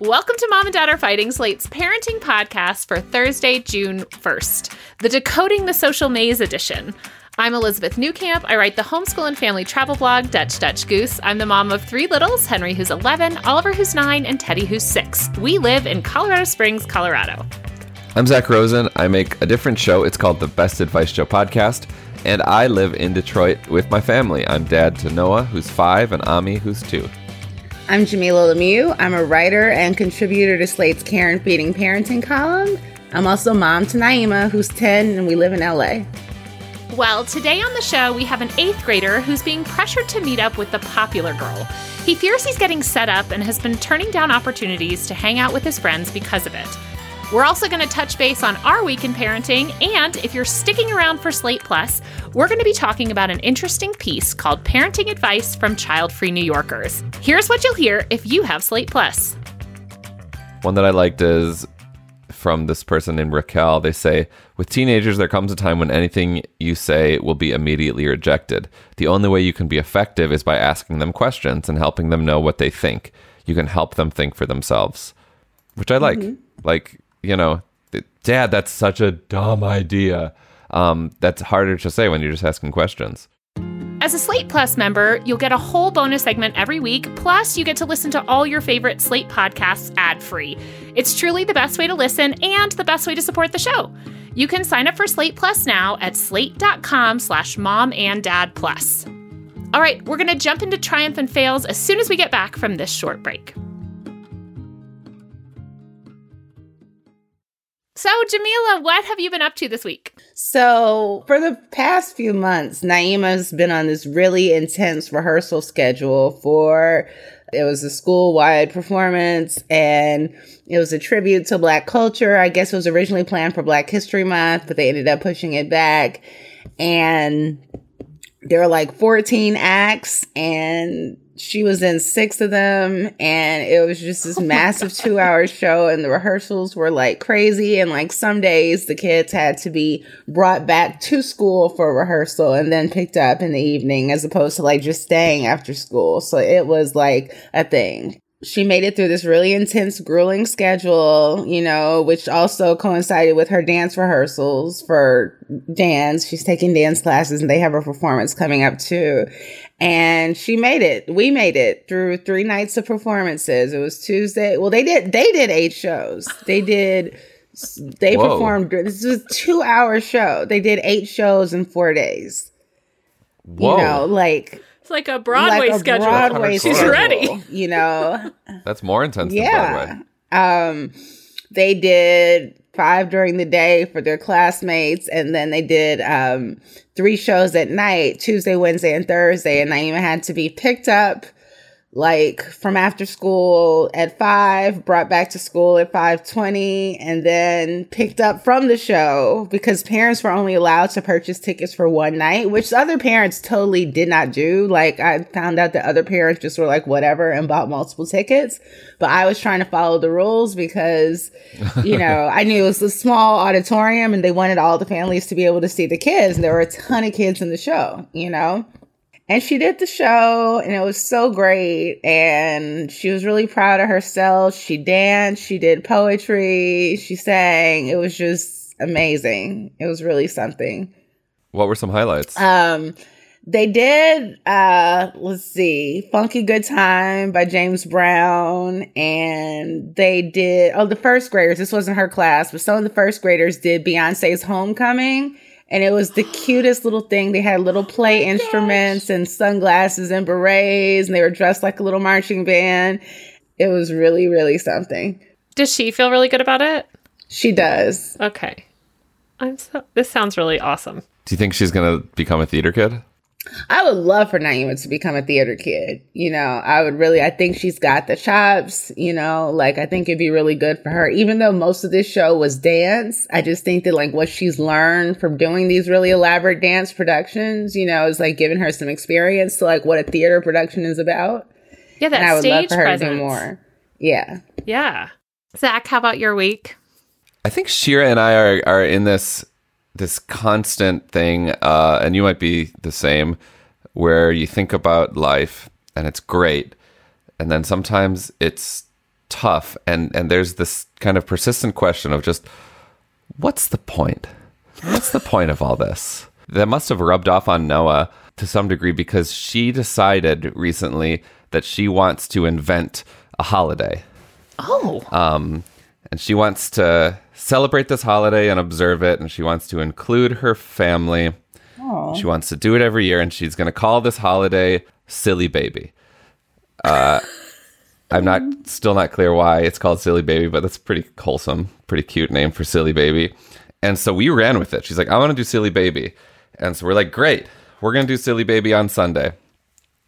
Welcome to Mom and Dad Are Fighting, Slate's parenting podcast for Thursday, June 1st, the Decoding the Social Maze edition. I'm Elizabeth Newcamp. I write the homeschool and family travel blog, Dutch Dutch Goose. I'm the mom of three littles Henry, who's 11, Oliver, who's 9, and Teddy, who's 6. We live in Colorado Springs, Colorado. I'm Zak Rosen. I make a different show. It's called the Best Advice Show podcast. And I live in Detroit with my family. I'm dad to Noah, who's five, and Ami, who's two. I'm Jamilah Lemieux. I'm a writer and contributor to Slate's Care and Feeding Parenting column. I'm also mom to Naima, who's 10, and we live in LA. Well, today on the show, we have an eighth grader who's being pressured to meet up with the popular girl. He fears he's getting set up and has been turning down opportunities to hang out with his friends because of it. We're also going to touch base on our week in parenting, and if you're sticking around for Slate Plus, we're going to be talking about an interesting piece called Parenting Advice from Child Free New Yorkers. Here's what you'll hear if you have Slate Plus. One that I liked is from this person named Raquel. They say, With teenagers, there comes a time when anything you say will be immediately rejected. The only way you can be effective is by asking them questions and helping them know what they think. You can help them think for themselves, which I like. Mm-hmm. Like, you know, dad, that's such a dumb idea. Um, that's harder to say when you're just asking questions. As a Slate Plus member, you'll get a whole bonus segment every week, plus, you get to listen to all your favorite Slate podcasts ad free. It's truly the best way to listen and the best way to support the show. You can sign up for Slate Plus now at slate.com slash mom and dad plus. All right, we're going to jump into triumph and fails as soon as we get back from this short break. So, Jamilah, what have you been up to this week? So, for the past few months, Naima's been on this really intense rehearsal schedule for it was a school wide performance and it was a tribute to Black culture. I guess it was originally planned for Black History Month, but they ended up pushing it back. And there were like 14 acts and she was in six of them and it was just this oh massive two hour show and the rehearsals were like crazy and like some days the kids had to be brought back to school for rehearsal and then picked up in the evening as opposed to like just staying after school so it was like a thing she made it through this really intense, grueling schedule, you know, which also coincided with her dance rehearsals for dance. She's taking dance classes and they have a performance coming up too. And she made it. We made it through three nights of performances. It was Tuesday. Well, they did, they did eight shows. They did, they Whoa. performed. This was a two hour show. They did eight shows in four days. Whoa. You know, like, it's like a Broadway like a schedule. Broadway She's schedule, ready. You know. That's more intense yeah. Um they did five during the day for their classmates and then they did um three shows at night, Tuesday, Wednesday, and Thursday, and Naima had to be picked up like from after school at five, brought back to school at five twenty, and then picked up from the show because parents were only allowed to purchase tickets for one night, which other parents totally did not do. Like I found out that other parents just were like whatever and bought multiple tickets, but I was trying to follow the rules because you know I knew it was a small auditorium and they wanted all the families to be able to see the kids. And there were a ton of kids in the show, you know. And she did the show and it was so great. And she was really proud of herself. She danced, she did poetry, she sang. It was just amazing. It was really something. What were some highlights? Um, they did uh let's see funky good time by james brown and they did oh the first graders this wasn't her class but some of the first graders did beyonce's homecoming and it was the cutest little thing. They had little play oh instruments gosh. and sunglasses and berets, and they were dressed like a little marching band. It was really, really something. Does she feel really good about it? She does. Okay. I'm so this sounds really awesome. Do you think she's gonna become a theater kid? I would love for Naima to become a theater kid. You know, I would really, I think she's got the chops, you know, like I think it'd be really good for her. Even though most of this show was dance, I just think that like what she's learned from doing these really elaborate dance productions, you know, is like giving her some experience to like what a theater production is about. Yeah, that and I would stage love for her presence. to do more. Yeah. Yeah. Zak, how about your week? I think Shira and I are are in this this constant thing, uh, and you might be the same, where you think about life and it's great, and then sometimes it's tough, and and there's this kind of persistent question of just what's the point? What's the point of all this? That must have rubbed off on Noah to some degree because she decided recently that she wants to invent a holiday Oh, and she wants to celebrate this holiday and observe it and she wants to include her family. She wants to do it every year and she's going to call this holiday silly baby. Uh, i'm not still not clear why it's called silly baby but that's pretty wholesome pretty cute name for silly baby. And so we ran with it. She's like i want to do silly baby. And so we're like great we're going to do silly baby on sunday.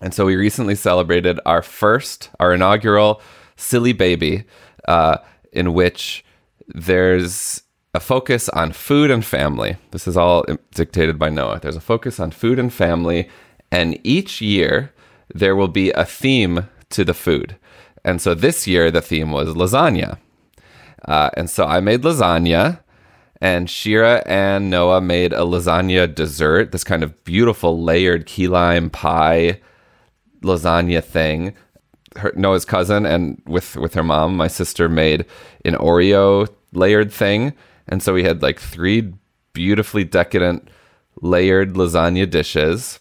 And so we recently celebrated our first, our inaugural Silly Baby, uh, in which there's a focus on food and family. This is all dictated by Noah. There's a focus on food and family, and each year there will be a theme to the food. And so this year the theme was lasagna. Uh, and so I made lasagna, and Shira and Noah made a lasagna dessert, this kind of beautiful layered key lime pie lasagna thing. Her, Noah's cousin and with with her mom, my sister made an Oreo layered thing, and so we had like three beautifully decadent layered lasagna dishes.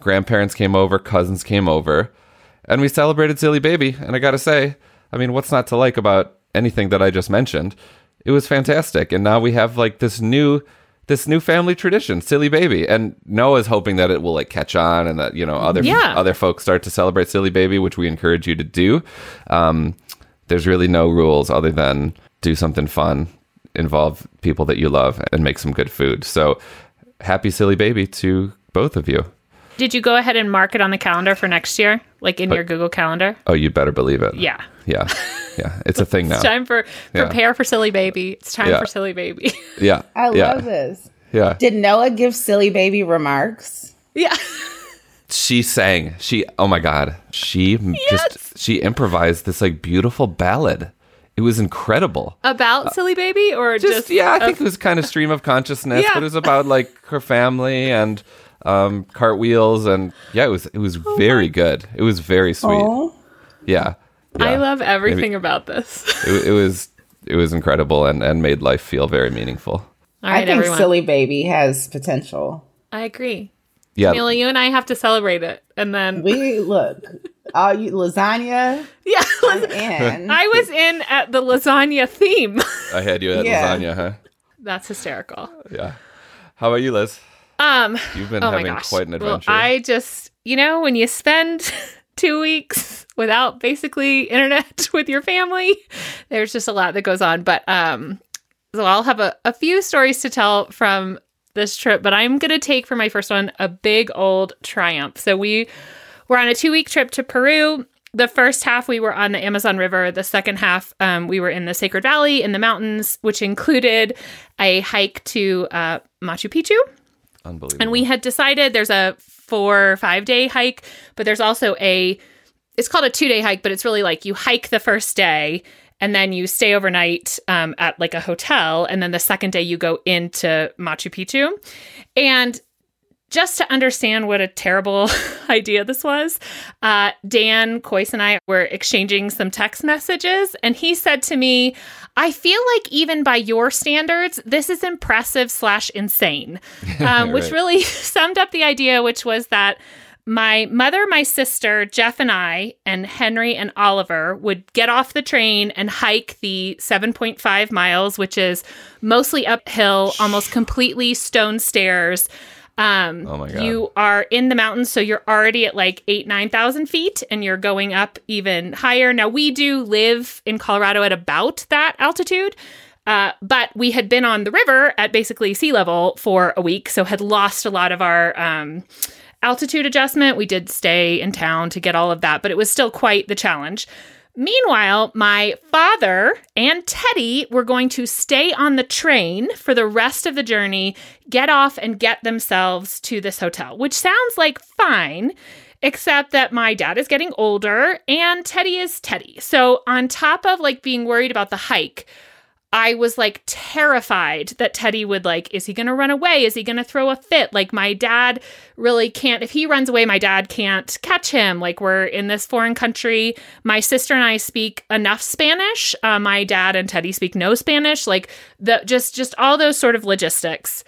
Grandparents came over, cousins came over, and we celebrated Silly Baby. And I gotta say, I mean, what's not to like about anything that I just mentioned? It was fantastic, and now we have like this new this new family tradition, Silly Baby. And Noah's hoping that it will like catch on and that, you know, other Yeah. other folks start to celebrate Silly Baby, which we encourage you to do. Um, there's really no rules other than do something fun, involve people that you love, and make some good food. So happy Silly Baby to both of you. Did you go ahead and mark it on the calendar for next year, like in your Google Calendar? Oh, you better believe it. Yeah. Yeah. Yeah. It's a thing now. It's time for Yeah. prepare for silly baby. It's time Yeah. for silly baby. Yeah. I yeah. love this. Yeah. Did Noah give silly baby remarks? yeah. she sang she oh my god she m just she improvised this like beautiful ballad it was incredible About uh, silly baby or just, just, yeah I think it was kind of stream of consciousness Yeah. but it was about like her family and um cartwheels and yeah it was it was Oh very good it was very sweet yeah, I love everything about this. it, it was it was incredible and and made life feel very meaningful All I think everyone. silly baby has potential. I agree. yeah Jamilah, you and I have to celebrate it, and then We look, all you lasagna yeah, I'm in. I was in at the lasagna theme. i had you at Yeah. lasagna huh That's hysterical. yeah how about you liz Um, you've been oh having quite an Well, adventure I just, you know, when you spend two weeks without basically internet with your family, there's just a lot that goes on. But um, so I'll have a, a few stories to tell from this trip, but I'm gonna take for my first one a big old triumph. So we were on a two week trip to Peru. The first half we were on the Amazon River. The second half um, we were in the Sacred Valley in the mountains, which included a hike to uh, Machu Picchu. Unbelievable And we had decided there's a four or five day hike, but there's also a, it's called a two day hike, but it's really like you hike the first day and then you stay overnight um, at like a hotel. And then the second day you go into Machu Picchu. And just to understand what a terrible idea this was, uh, Dan Kois and I were exchanging some text messages, and he said to me, I feel like even by your standards, this is impressive slash insane, um, which Right. really summed up the idea, which was that my mother, my sister, Jeff, and I, and Henry and Oliver would get off the train and hike the 7.5 miles, which is mostly uphill, almost completely stone stairs. Um, Oh my God. You are in the mountains, so you're already at like eight, 9,000 feet, and you're going up even higher. Now, we do live in Colorado at about that altitude. Uh, but we had been on the river at basically sea level for a week, so had lost a lot of our um, altitude adjustment. We did stay in town to get all of that, but it was still quite the challenge. Meanwhile, my father and Teddy were going to stay on the train for the rest of the journey, get off and get themselves to this hotel, which sounds like fine, except that my dad is getting older and Teddy is Teddy. So, on top of like being worried about the hike, I was like terrified that Teddy would like, is he going to run away? Is he going to throw a fit? Like, my dad really can't, if he runs away, my dad can't catch him. Like, we're in this foreign country. My sister and I speak enough Spanish. Uh, my dad and Teddy speak no Spanish. Like, the just, just all those sort of logistics.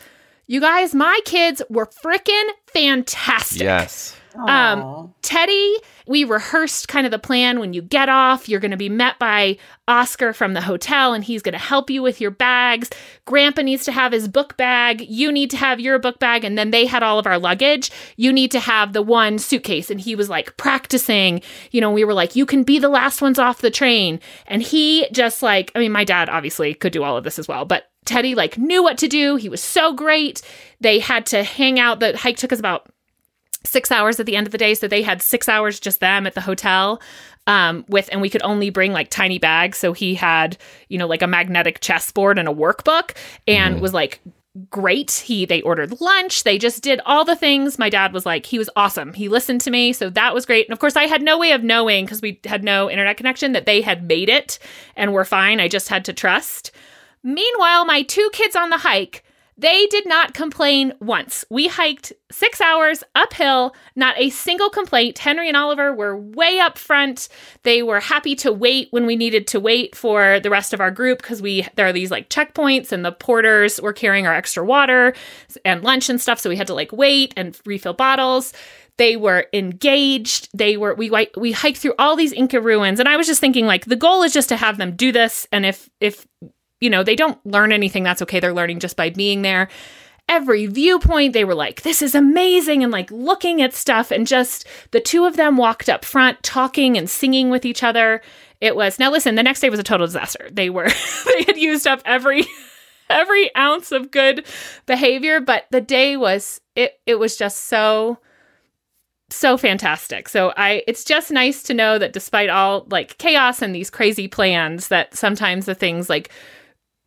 You guys, my kids were freaking fantastic. Yes. Um, Teddy, we rehearsed kind of the plan. When you get off, you're going to be met by Oscar from the hotel, and he's going to help you with your bags. Grandpa needs to have his book bag. You need to have your book bag. And then they had all of our luggage. You need to have the one suitcase. And he was like practicing. You know, we were like, you can be the last ones off the train. And he just like, I mean, my dad obviously could do all of this as well, but Teddy like knew what to do. He was so great. They had to hang out. The hike took us about six hours at the end of the day. So they had six hours just them at the hotel. Um, with and we could only bring like tiny bags. So he had, you know, like a magnetic chessboard and a workbook and mm. was like great. He they ordered lunch. They just did all the things. My dad was like, he was awesome. He listened to me, so that was great. And of course, I had no way of knowing because we had no internet connection that they had made it and were fine. I just had to trust. Meanwhile, my two kids on the hike they did not complain once. We hiked six hours uphill, not a single complaint. Henry and Oliver were way up front. They were happy to wait when we needed to wait for the rest of our group because we there are these like checkpoints and the porters were carrying our extra water and lunch and stuff. So we had to like wait and refill bottles they were engaged they were we we hiked through all these inca ruins and i was just thinking like the goal is just to have them do this and if if you know, they don't learn anything. That's okay. They're learning just by being there. Every viewpoint, they were like, this is amazing, and like looking at stuff. And just the two of them walked up front, talking and singing with each other. It was now listen, the next day was a total disaster. They were, they had used up every every ounce of good behavior, but the day was it it was just so so fantastic. So I it's just nice to know that despite all like chaos and these crazy plans that sometimes the things like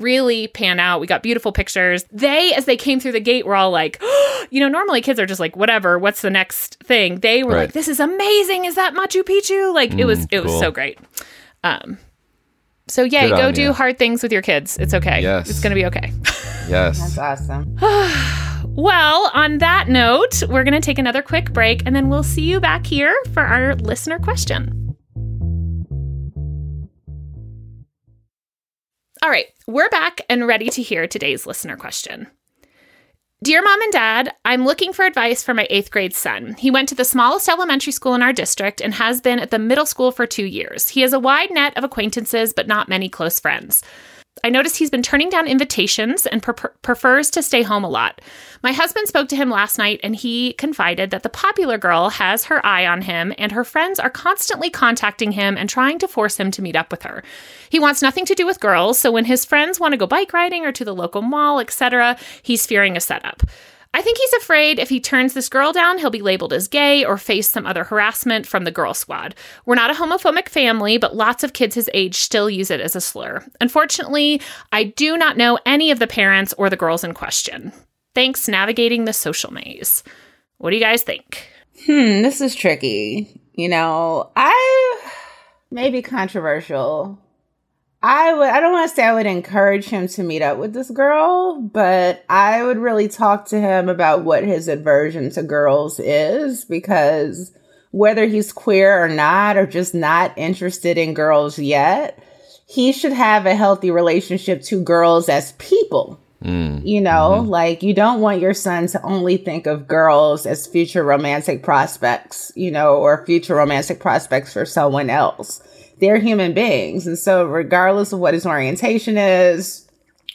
really pan out. We got beautiful pictures. They, as they came through the gate, were all like, oh, you know, normally kids are just like, whatever, what's the next thing? They were right. like, this is amazing. Is that Machu Picchu? Like, mm, it was, it cool. was so great. Um, so yeah, Good go do you. hard things with your kids. It's okay. Yes. It's going to be okay. yes. That's awesome. well, on that note, we're going to take another quick break and then we'll see you back here for our listener question. All right, we're back and ready to hear today's listener question. Dear mom and dad, I'm looking for advice for my eighth grade son. He went to the smallest elementary school in our district and has been at the middle school for two years. He has a wide net of acquaintances, but not many close friends. I noticed he's been turning down invitations and pre- prefers to stay home a lot. My husband spoke to him last night and he confided that the popular girl has her eye on him and her friends are constantly contacting him and trying to force him to meet up with her. He wants nothing to do with girls, so when his friends want to go bike riding or to the local mall, etc., he's fearing a setup. I think he's afraid if he turns this girl down, he'll be labeled as gay or face some other harassment from the girl squad. We're not a homophobic family, but lots of kids his age still use it as a slur. Unfortunately, I do not know any of the parents or the girls in question. Thanks, navigating the social maze. What do you guys think? Hmm, this is tricky. You know, I may be controversial, I would I don't want to say I would encourage him to meet up with this girl, but I would really talk to him about what his aversion to girls is because whether he's queer or not or just not interested in girls yet, he should have a healthy relationship to girls as people. Mm. You know, mm-hmm. like you don't want your son to only think of girls as future romantic prospects, you know, or future romantic prospects for someone else they're human beings. And so, regardless of what his orientation is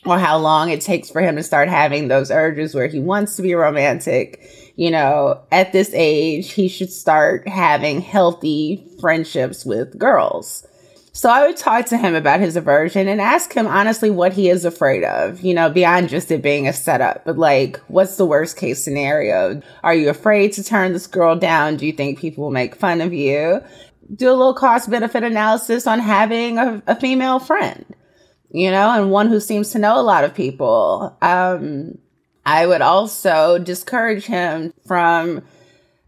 or how long it takes for him to start having those urges where he wants to be romantic, you know, at this age, he should start having healthy friendships with girls. So I would talk to him about his aversion and ask him honestly what he is afraid of, you know, beyond just it being a setup, but like, what's the worst case scenario? Are you afraid to turn this girl down? Do you think people will make fun of you? Do a little cost benefit analysis on having a, a female friend, you know, and one who seems to know a lot of people. Um, I would also discourage him from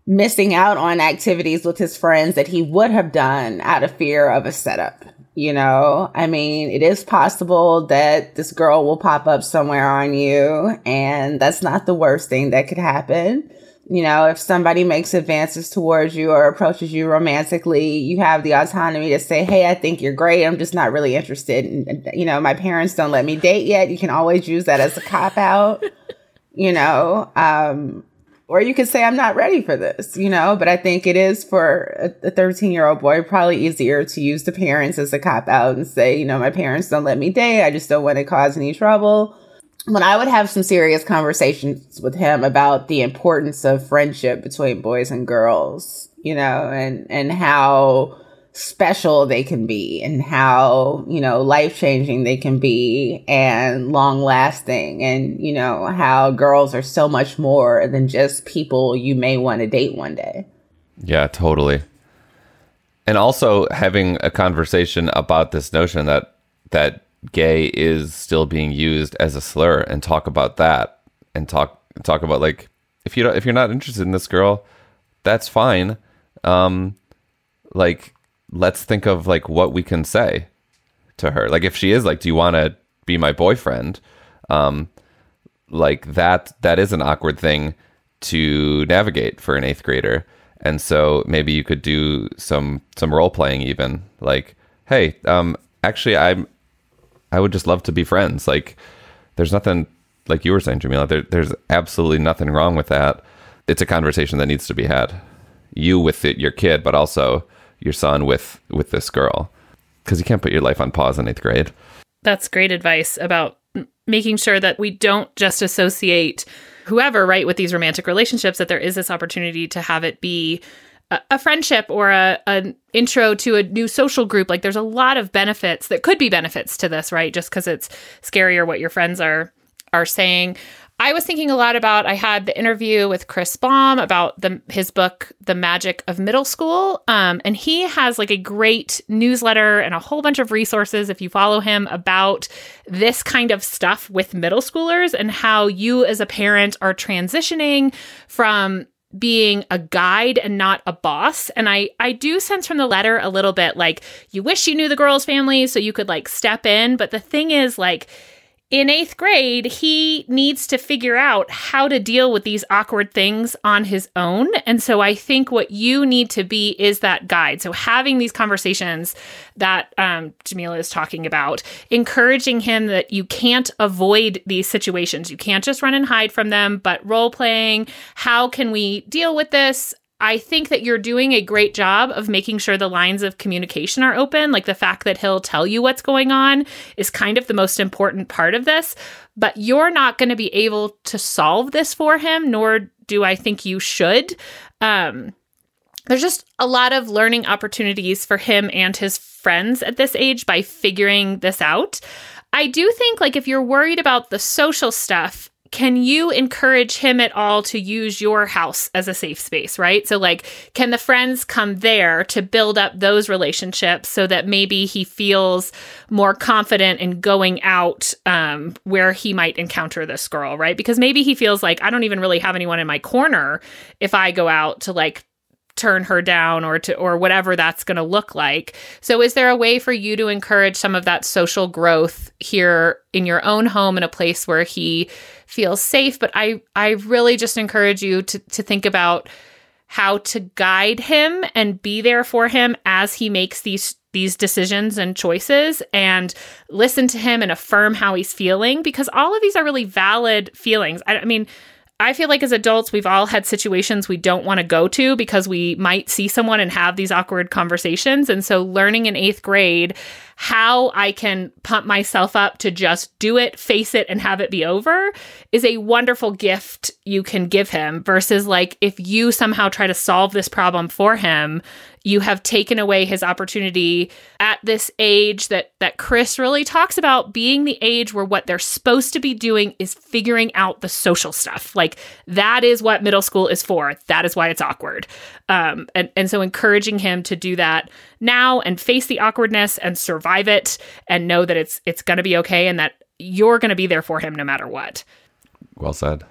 missing out on activities with his friends that he would have done out of fear of a setup. You know, I mean, it is possible that this girl will pop up somewhere on you, and that's not the worst thing that could happen. You know, if somebody makes advances towards you or approaches you romantically, you have the autonomy to say, Hey, I think you're great. I'm just not really interested. In, you know, my parents don't let me date yet. You can always use that as a cop out. you know, um, or you could say i'm not ready for this you know but i think it is for a 13 year old boy probably easier to use the parents as a cop out and say you know my parents don't let me date i just don't want to cause any trouble when i would have some serious conversations with him about the importance of friendship between boys and girls you know and and how special they can be and how, you know, life changing they can be and long lasting and, you know, how girls are so much more than just people you may want to date one day. Yeah, totally. And also having a conversation about this notion that that gay is still being used as a slur and talk about that and talk talk about like if you don't if you're not interested in this girl, that's fine. Um like let's think of like what we can say to her. Like if she is like, do you want to be my boyfriend? Um, like that, that is an awkward thing to navigate for an eighth grader. And so maybe you could do some, some role playing even like, Hey, um, actually I'm, I would just love to be friends. Like there's nothing like you were saying, Jamilah, there, there's absolutely nothing wrong with that. It's a conversation that needs to be had. You with it, your kid, but also your son with with this girl because you can't put your life on pause in eighth grade. That's great advice about making sure that we don't just associate whoever right with these romantic relationships that there is this opportunity to have it be a, friendship or a an intro to a new social group like there's a lot of benefits that could be benefits to this right? Just because it's scarier what your friends are are saying. I was thinking a lot about I had the interview with Chris Balme about the his book The Magic of Middle School. Um, and he has like a great newsletter and a whole bunch of resources if you follow him about this kind of stuff with middle schoolers and how you as a parent are transitioning from being a guide and not a boss. And i i do sense from the letter a little bit like you wish you knew the girls family so you could like step in. But the thing is like in eighth grade, he needs to figure out how to deal with these awkward things on his own. And so I think what you need to be is that guide. So having these conversations that um, Jamilah is talking about, encouraging him that you can't avoid these situations. You can't just run and hide from them, but role playing. How can we deal with this? I think that you're doing a great job of making sure the lines of communication are open. Like the fact that he'll tell you what's going on is kind of the most important part of this. But you're not going to be able to solve this for him, nor do I think you should. Um, there's just a lot of learning opportunities for him and his friends at this age by figuring this out. I do think, like, if you're worried about the social stuff, can you encourage him at all to use your house as a safe space, right? So, like, can the friends come there to build up those relationships so that maybe he feels more confident in going out um, where he might encounter this girl, right? Because maybe he feels like, I don't even really have anyone in my corner if I go out to like turn her down or to or whatever that's going to look like. So is there a way for you to encourage some of that social growth here in your own home in a place where he feels safe. But I I really just encourage you to to think about how to guide him and be there for him as he makes these these decisions and choices and listen to him and affirm how he's feeling because all of these are really valid feelings. I, I mean, I feel like as adults, we've all had situations we don't want to go to because we might see someone and have these awkward conversations. And so, learning in eighth grade how I can pump myself up to just do it, face it, and have it be over is a wonderful gift you can give him versus like if you somehow try to solve this problem for him, You have taken away his opportunity at this age that that Chris really talks about being the age where what they're supposed to be doing is figuring out the social stuff. Like that is what middle school is for. That is why it's awkward. Um, and and so encouraging him to do that now and face the awkwardness and survive it and know that it's it's going to be okay and that you're going to be there for him no matter what. Well said.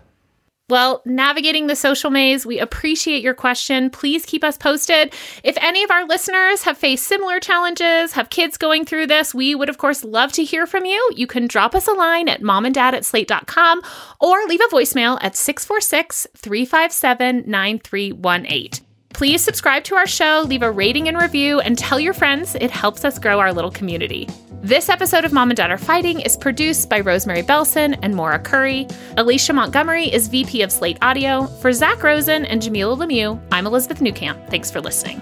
Well, navigating the social maze, we appreciate your question. Please keep us posted. If any of our listeners have faced similar challenges, have kids going through this, we would, of course, love to hear from you. You can drop us a line at momanddad at slate.com or leave a voicemail at 646 357 9318. Please subscribe to our show, leave a rating and review, and tell your friends. It helps us grow our little community. This episode of Mom and Are Fighting is produced by Rosemary Belson and Maura Currie. Alicia Montgomery is VP of Slate Audio. For Zak Rosen and Jamilah Lemieux, I'm Elizabeth Newcamp. Thanks for listening.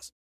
plus.